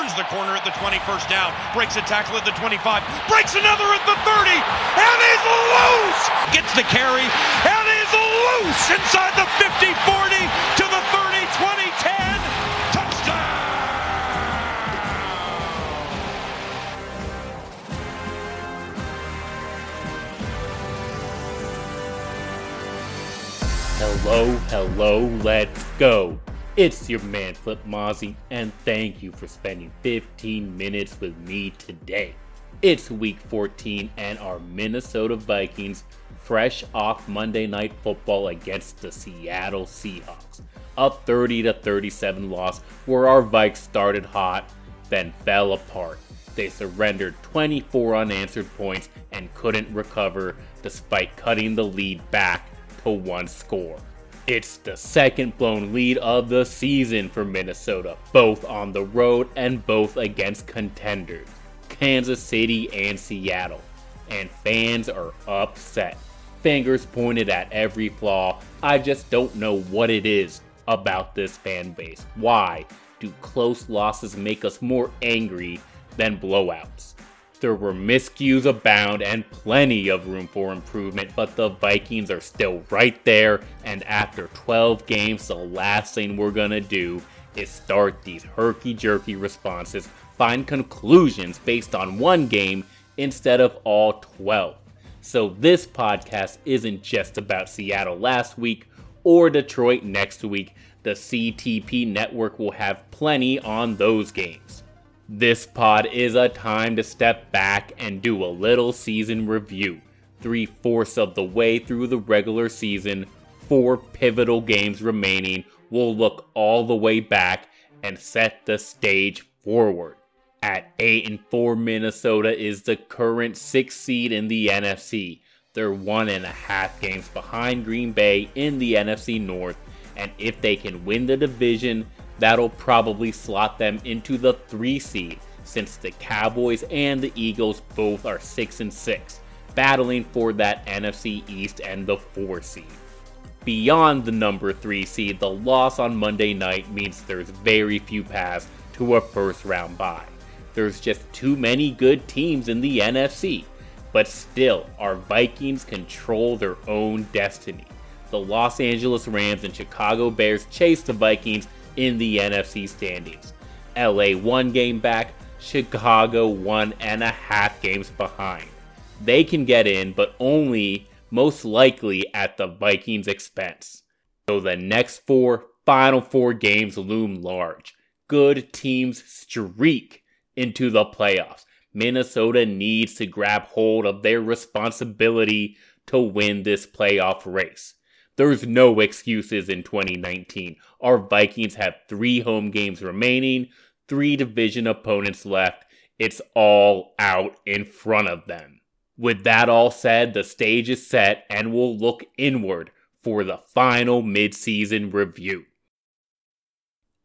turns the corner at the 20, first down, breaks a tackle at the 25, breaks another at the 30, and is loose! Gets the carry, and is loose inside the 50, 40, to the 30, 20, 10, touchdown! Hello, hello, let's go. It's your man Flip Mozzie, and thank you for spending 15 minutes with me today. It's week 14, and our Minnesota Vikings, fresh off Monday Night Football against the Seattle Seahawks, a 30 37 loss where our Vikes started hot, then fell apart. They surrendered 24 unanswered points and couldn't recover despite cutting the lead back to one score. It's the second blown lead of the season for Minnesota, both on the road and both against contenders, Kansas City and Seattle. And fans are upset. Fingers pointed at every flaw. I just don't know what it is about this fan base. Why do close losses make us more angry than blowouts? There were miscues abound and plenty of room for improvement, but the Vikings are still right there. And after 12 games, the last thing we're gonna do is start these herky jerky responses, find conclusions based on one game instead of all 12. So, this podcast isn't just about Seattle last week or Detroit next week. The CTP network will have plenty on those games. This pod is a time to step back and do a little season review. Three fourths of the way through the regular season, four pivotal games remaining, we'll look all the way back and set the stage forward. At 8 and 4, Minnesota is the current 6th seed in the NFC. They're one and a half games behind Green Bay in the NFC North, and if they can win the division, That'll probably slot them into the 3 seed since the Cowboys and the Eagles both are 6 and 6, battling for that NFC East and the 4 seed. Beyond the number 3 seed, the loss on Monday night means there's very few paths to a first round bye. There's just too many good teams in the NFC. But still, our Vikings control their own destiny. The Los Angeles Rams and Chicago Bears chase the Vikings in the NFC standings. LA one game back, Chicago one and a half games behind. They can get in, but only most likely at the Vikings' expense. So the next four final four games loom large. Good teams streak into the playoffs. Minnesota needs to grab hold of their responsibility to win this playoff race. There's no excuses in 2019. Our Vikings have three home games remaining, three division opponents left. It's all out in front of them. With that all said, the stage is set and we'll look inward for the final midseason review.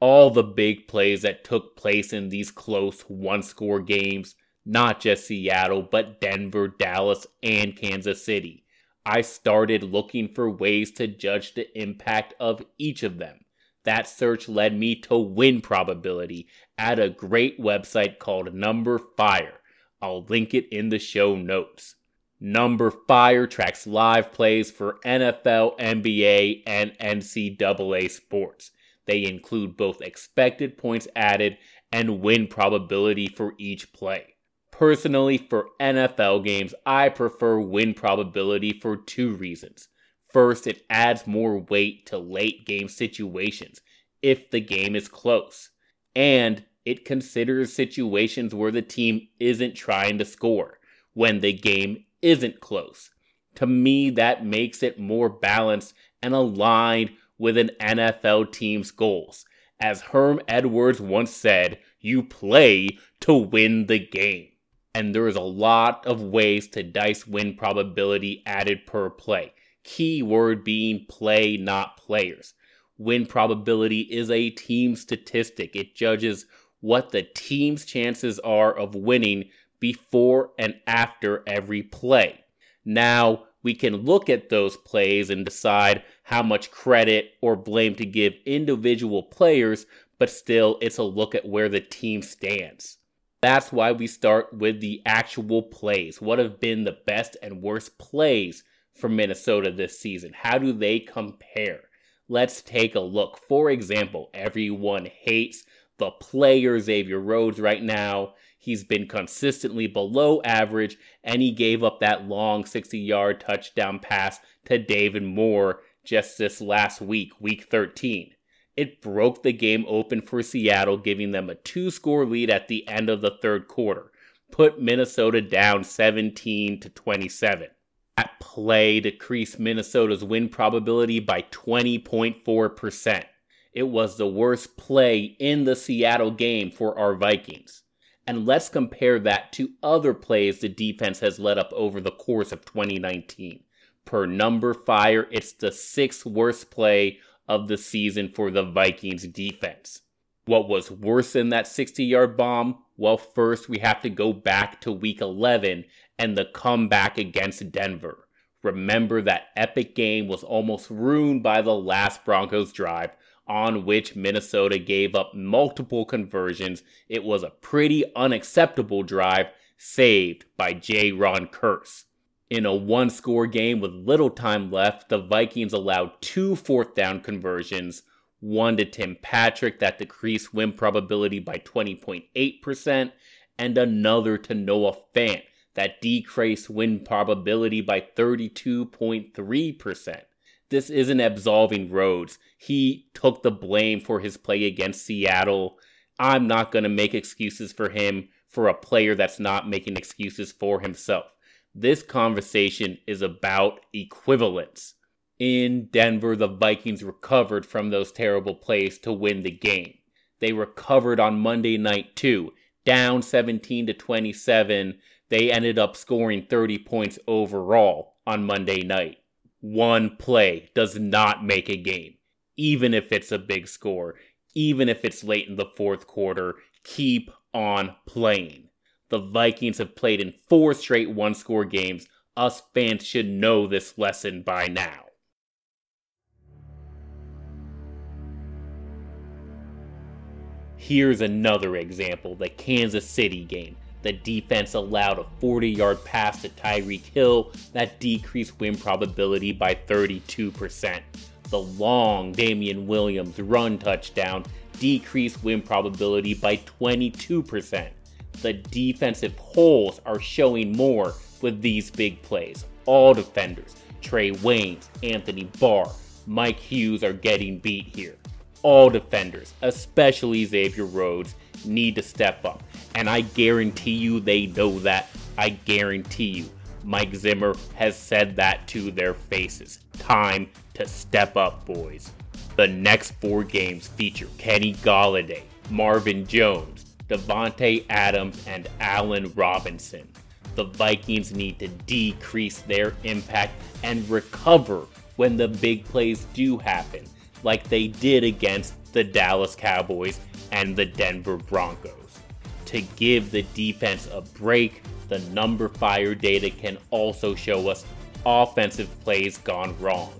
All the big plays that took place in these close one score games, not just Seattle, but Denver, Dallas, and Kansas City I started looking for ways to judge the impact of each of them. That search led me to win probability at a great website called Numberfire. I'll link it in the show notes. Numberfire tracks live plays for NFL, NBA, and NCAA sports. They include both expected points added and win probability for each play. Personally, for NFL games, I prefer win probability for two reasons. First, it adds more weight to late game situations if the game is close, and it considers situations where the team isn't trying to score when the game isn't close. To me, that makes it more balanced and aligned with an NFL team's goals. As Herm Edwards once said, you play to win the game and there is a lot of ways to dice win probability added per play. Key word being play, not players. Win probability is a team statistic. It judges what the team's chances are of winning before and after every play. Now, we can look at those plays and decide how much credit or blame to give individual players, but still, it's a look at where the team stands. That's why we start with the actual plays. What have been the best and worst plays for Minnesota this season? How do they compare? Let's take a look. For example, everyone hates the player Xavier Rhodes right now. He's been consistently below average, and he gave up that long 60 yard touchdown pass to David Moore just this last week, week 13. It broke the game open for Seattle, giving them a two score lead at the end of the third quarter, put Minnesota down 17 to 27. That play decreased Minnesota's win probability by 20.4%. It was the worst play in the Seattle game for our Vikings. And let's compare that to other plays the defense has let up over the course of 2019. Per numberFire, it's the sixth worst play of the season for the Vikings defense. What was worse than that 60 yard bomb? Well, first we have to go back to week 11 and the comeback against Denver. Remember that epic game was almost ruined by the last Broncos drive on which Minnesota gave up multiple conversions. It was a pretty unacceptable drive saved by Jayron Kearse. In a one score game with little time left, the Vikings allowed two fourth down conversions, one to Tim Patrick that decreased win probability by 20.8%, and another to Noah Fant that decreased win probability by 32.3%. This isn't absolving Rhodes. He took the blame for his play against Seattle. I'm not going to make excuses for him for a player that's not making excuses for himself. This conversation is about equivalence. In Denver, the Vikings recovered from those terrible plays to win the game. They recovered on Monday night too, down 17 to 27. They ended up scoring 30 points overall on Monday night. One play does not make a game, even if it's a big score, even if it's late in the fourth quarter. Keep on playing. The Vikings have played in four straight one score games. Us fans should know this lesson by now. Here's another example the Kansas City game. The defense allowed a 40 yard pass to Tyreek Hill that decreased win probability by 32%. The long Damien Williams run touchdown decreased win probability by 22% the defensive holes are showing more with these big plays. All defenders, Trae Waynes, Anthony Barr, Mike Hughes are getting beat here. All defenders, especially Xavier Rhodes, need to step up. And I guarantee you they know that. I guarantee you. Mike Zimmer has said that to their faces. Time to step up, boys. The next four games feature Kenny Golladay, Marvin Jones, Davante Adams, and Allen Robinson. The Vikings need to decrease their impact and recover when the big plays do happen, like they did against the Dallas Cowboys and the Denver Broncos. To give the defense a break, the numberFire data can also show us offensive plays gone wrong.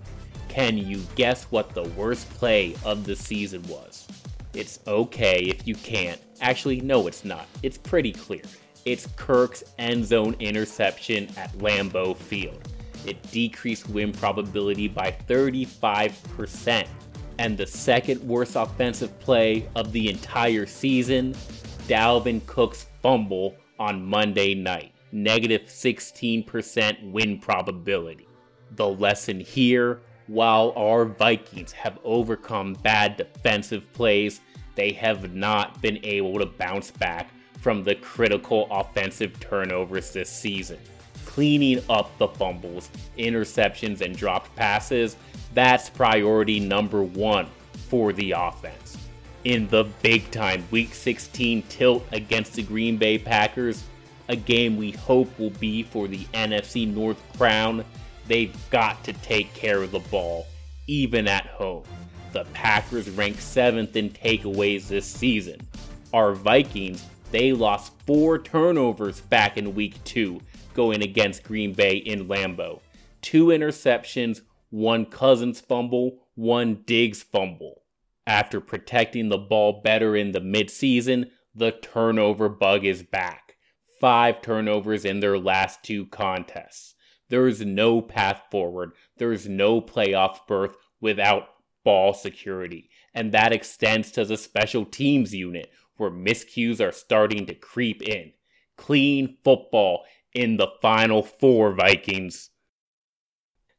Can you guess what the worst play of the season was? It's okay if you can't. Actually, no, it's not. It's pretty clear. It's Kirk's end zone interception at Lambeau Field. It decreased win probability by 35%. And the second worst offensive play of the entire season, Dalvin Cook's fumble on Monday night. Negative 16% win probability. The lesson here while our Vikings have overcome bad defensive plays, they have not been able to bounce back from the critical offensive turnovers this season. Cleaning up the fumbles, interceptions, and dropped passes, that's priority number one for the offense. In the big time Week 16 tilt against the Green Bay Packers, a game we hope will be for the NFC North crown, they've got to take care of the ball, even at home. The Packers rank 7th in takeaways this season. Our Vikings, they lost four turnovers back in week 2 going against Green Bay in Lambeau. Two interceptions, one Cousins fumble, one Diggs fumble. After protecting the ball better in the midseason, the turnover bug is back. Five turnovers in their last two contests. There is no path forward. There is no playoff berth without ball security. And that extends to the special teams unit, where miscues are starting to creep in. Clean football in the final four, Vikings.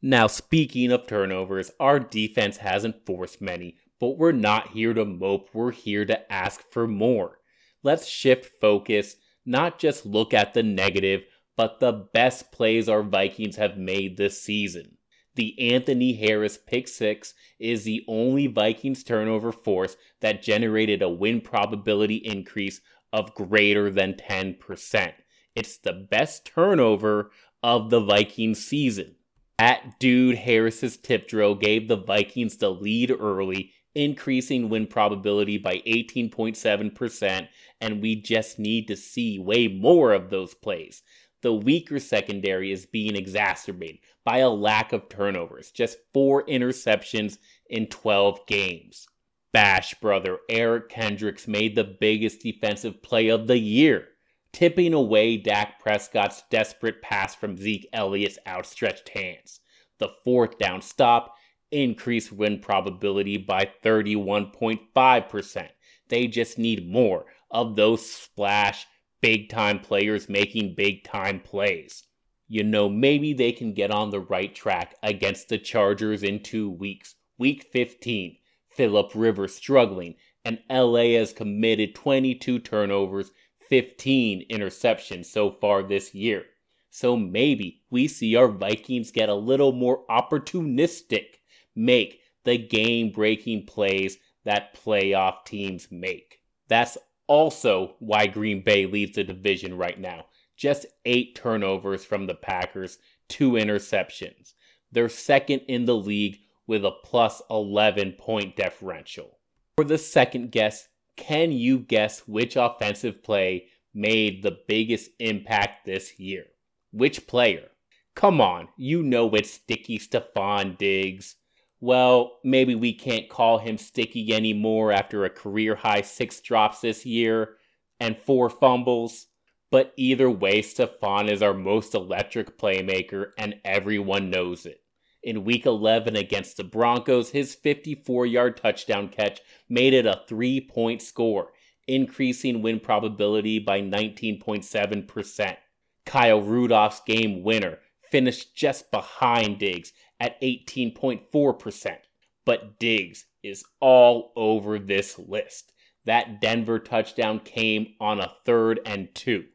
Now, speaking of turnovers, our defense hasn't forced many, but we're not here to mope, we're here to ask for more. Let's shift focus, not just look at the negative, but the best plays our Vikings have made this season. The Anthony Harris pick six is the only Vikings turnover force that generated a win probability increase of greater than 10%. It's the best turnover of the Vikings season. At Dude Harris's tip drill gave the Vikings the lead early, increasing win probability by 18.7%, and we just need to see way more of those plays. The weaker secondary is being exacerbated by a lack of turnovers, just four interceptions in 12 games. Bash brother Eric Kendricks made the biggest defensive play of the year tipping away Dak Prescott's desperate pass from Zeke Elliott's outstretched hands. The fourth down stop increased win probability by 31.5%. They just need more of those splash, big time players making big time plays. You know, maybe they can get on the right track against the Chargers in two weeks. Week 15, Philip Rivers struggling, and LA has committed 22 turnovers 15 interceptions so far this year. So maybe we see our Vikings get a little more opportunistic, make the game breaking plays that playoff teams make. That's also why Green Bay leads the division right now. Just eight turnovers from the Packers, two interceptions. They're second in the league with a plus 11 point differential. For the second guess, can you guess which offensive play made the biggest impact this year? Which player? Come on, you know it's Sticky Stefon Diggs. Well, maybe we can't call him sticky anymore after a career high six drops this year and four fumbles. But either way, Stefon is our most electric playmaker, and everyone knows it. In week 11 against the Broncos, his 54 yard touchdown catch made it a three point score, increasing win probability by 19.7%. Kyle Rudolph's game winner finished just behind Diggs at 18.4%. But Diggs is all over this list. That Denver touchdown came on a third and two.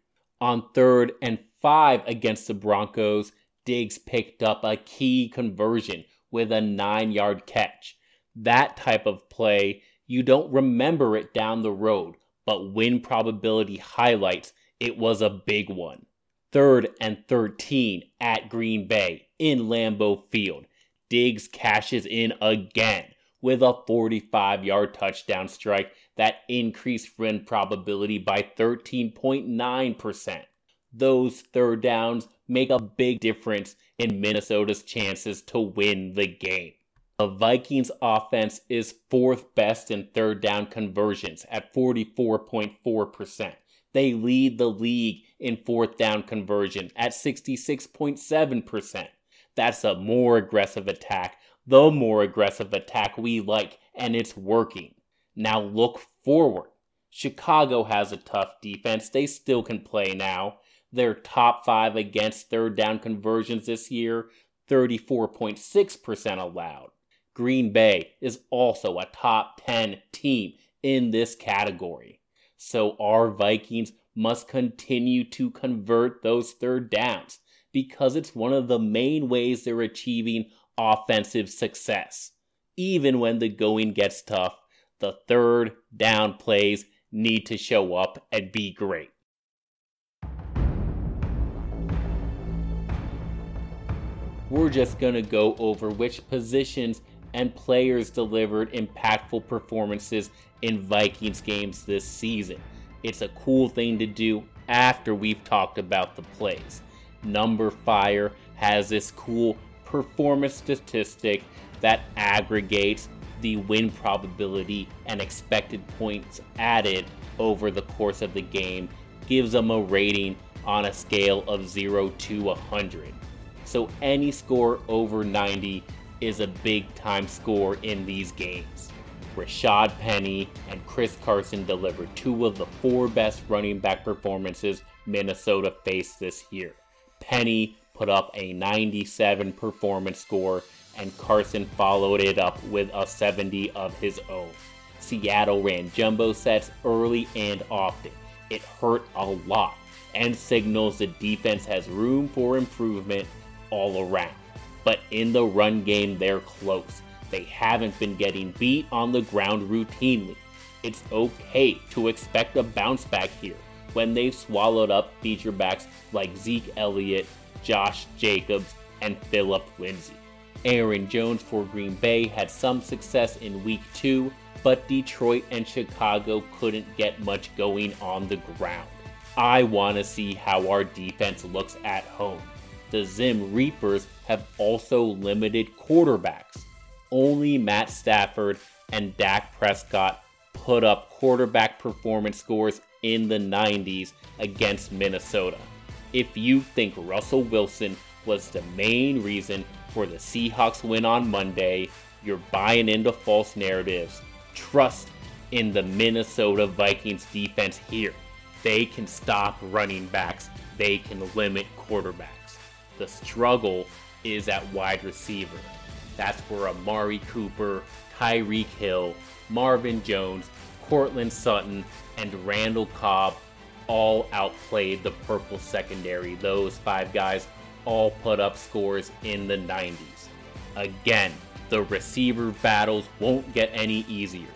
On third and five against the Broncos, Diggs picked up a key conversion with a nine yard catch. That type of play, you don't remember it down the road, but win probability highlights it was a big one. Third and 13 at Green Bay in Lambeau Field. Diggs cashes in again with a 45 yard touchdown strike that increased win probability by 13.9%. Those third downs make a big difference in Minnesota's chances to win the game. The Vikings offense is fourth best in third down conversions at 44.4%. They lead the league in fourth down conversion at 66.7%. That's a more aggressive attack, the more aggressive attack we like, and it's working. Now look forward. Chicago has a tough defense. They still can play now. They're top five against third down conversions this year, 34.6% allowed. Green Bay is also a top 10 team in this category. So our Vikings must continue to convert those third downs because it's one of the main ways they're achieving offensive success. Even when the going gets tough, the third down plays need to show up and be great. We're just going to go over which positions and players delivered impactful performances in Vikings games this season. It's a cool thing to do after we've talked about the plays. Numberfire has this cool performance statistic that aggregates the win probability and expected points added over the course of the game gives them a rating on a scale of 0 to 100. So any score over 90 is a big time score in these games. Rashaad Penny and Chris Carson delivered two of the four best running back performances Minnesota faced this year. Penny put up a 97 performance score, and Carson followed it up with a 70 of his own. Seattle ran jumbo sets early and often. It hurt a lot and signals the defense has room for improvement all around. But in the run game, they're close. They haven't been getting beat on the ground routinely. It's okay to expect a bounce back here when they've swallowed up feature backs like Zeke Elliott, Josh Jacobs, and Phillip Lindsay. Aaron Jones for Green Bay had some success in week two, but Detroit and Chicago couldn't get much going on the ground. I want to see how our defense looks at home. The Zim Reapers have also limited quarterbacks. Only Matt Stafford and Dak Prescott put up quarterback performance scores in the 90s against Minnesota. If you think Russell Wilson was the main reason for the Seahawks win on Monday, you're buying into false narratives. Trust in the Minnesota Vikings defense here. They can stop running backs, they can limit quarterbacks. The struggle is at wide receiver. That's where Amari Cooper, Tyreek Hill, Marvin Jones, Courtland Sutton, and Randall Cobb all outplayed the purple secondary. Those five guys all put up scores in the 90s. Again, the receiver battles won't get any easier.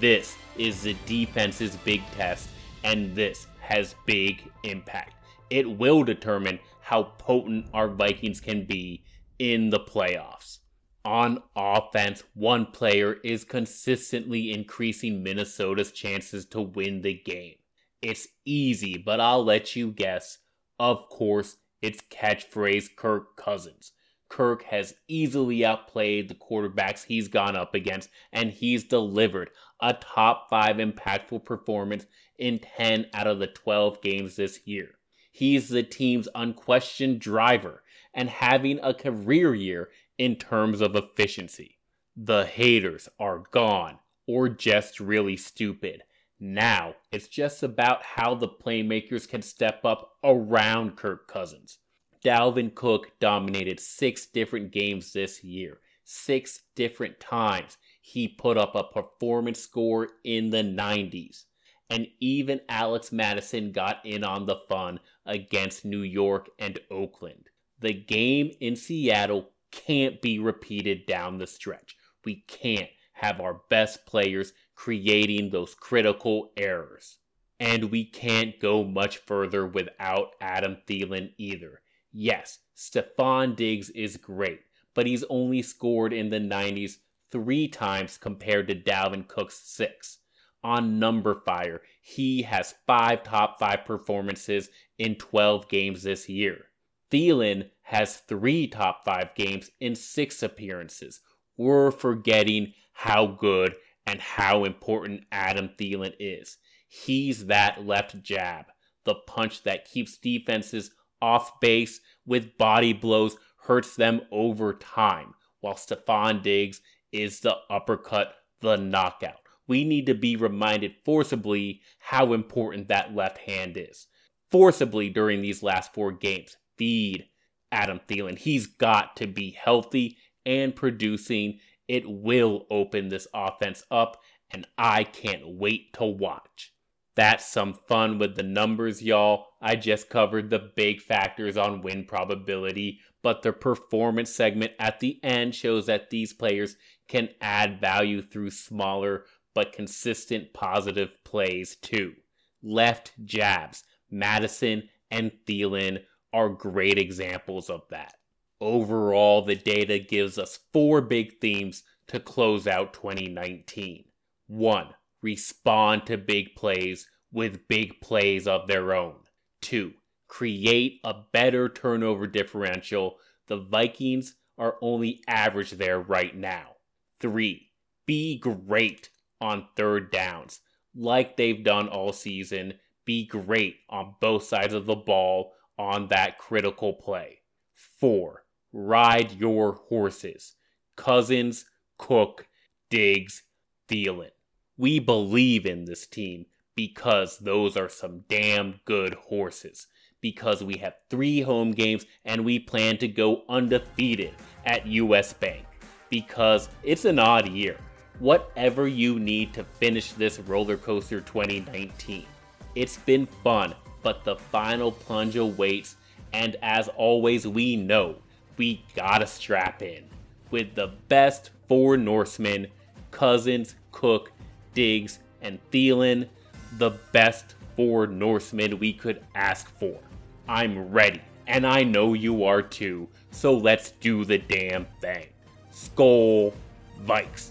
This is the defense's big test, and this has big impact. It will determine how potent our Vikings can be in the playoffs. On offense, one player is consistently increasing Minnesota's chances to win the game. It's easy, but I'll let you guess. Of course, it's catchphrase Kirk Cousins. Kirk has easily outplayed the quarterbacks he's gone up against, and he's delivered a top 5 impactful performance in 10 out of the 12 games this year. He's the team's unquestioned driver and having a career year in terms of efficiency. The haters are gone or just really stupid. Now it's just about how the playmakers can step up around Kirk Cousins. Dalvin Cook dominated six different games this year. Six different times he put up a performance score in the 90s. And even Alex Mattison got in on the fun against New York and Oakland. The game in Seattle can't be repeated down the stretch. We can't have our best players creating those critical errors. And we can't go much further without Adam Thielen either. Yes, Stefon Diggs is great, but he's only scored in the 90s three times compared to Dalvin Cook's six. On number fire, he has five top five performances in 12 games this year. Thielen has three top five games in six appearances. We're forgetting how good and how important Adam Thielen is. He's that left jab, the punch that keeps defenses off base with body blows, hurts them over time, while Stefon Diggs is the uppercut, the knockout. We need to be reminded forcibly how important that left hand is. Forcibly during these last four games. Feed Adam Thielen. He's got to be healthy and producing. It will open this offense up, and I can't wait to watch. That's some fun with the numbers, y'all. I just covered the big factors on win probability, but the performance segment at the end shows that these players can add value through smaller but consistent positive plays too. Left jabs, Mattison and Thielen are great examples of that. Overall, the data gives us four big themes to close out 2019. 1. Respond to big plays with big plays of their own. 2. Create a better turnover differential. The Vikings are only average there right now. 3. Be great on third downs, like they've done all season. Be great on both sides of the ball on that critical play. Four, ride your horses. Cousins, Cook, Diggs, Thielen. We believe in this team because those are some damn good horses. Because we have three home games and we plan to go undefeated at US Bank. Because it's an odd year. Whatever you need to finish this roller coaster 2019. It's been fun, but the final plunge awaits, and as always, we know we gotta strap in with the best four Norsemen Cousins, Cook, Diggs, and Thielen, the best four Norsemen we could ask for. I'm ready, and I know you are too, so let's do the damn thing. Skol Vikes.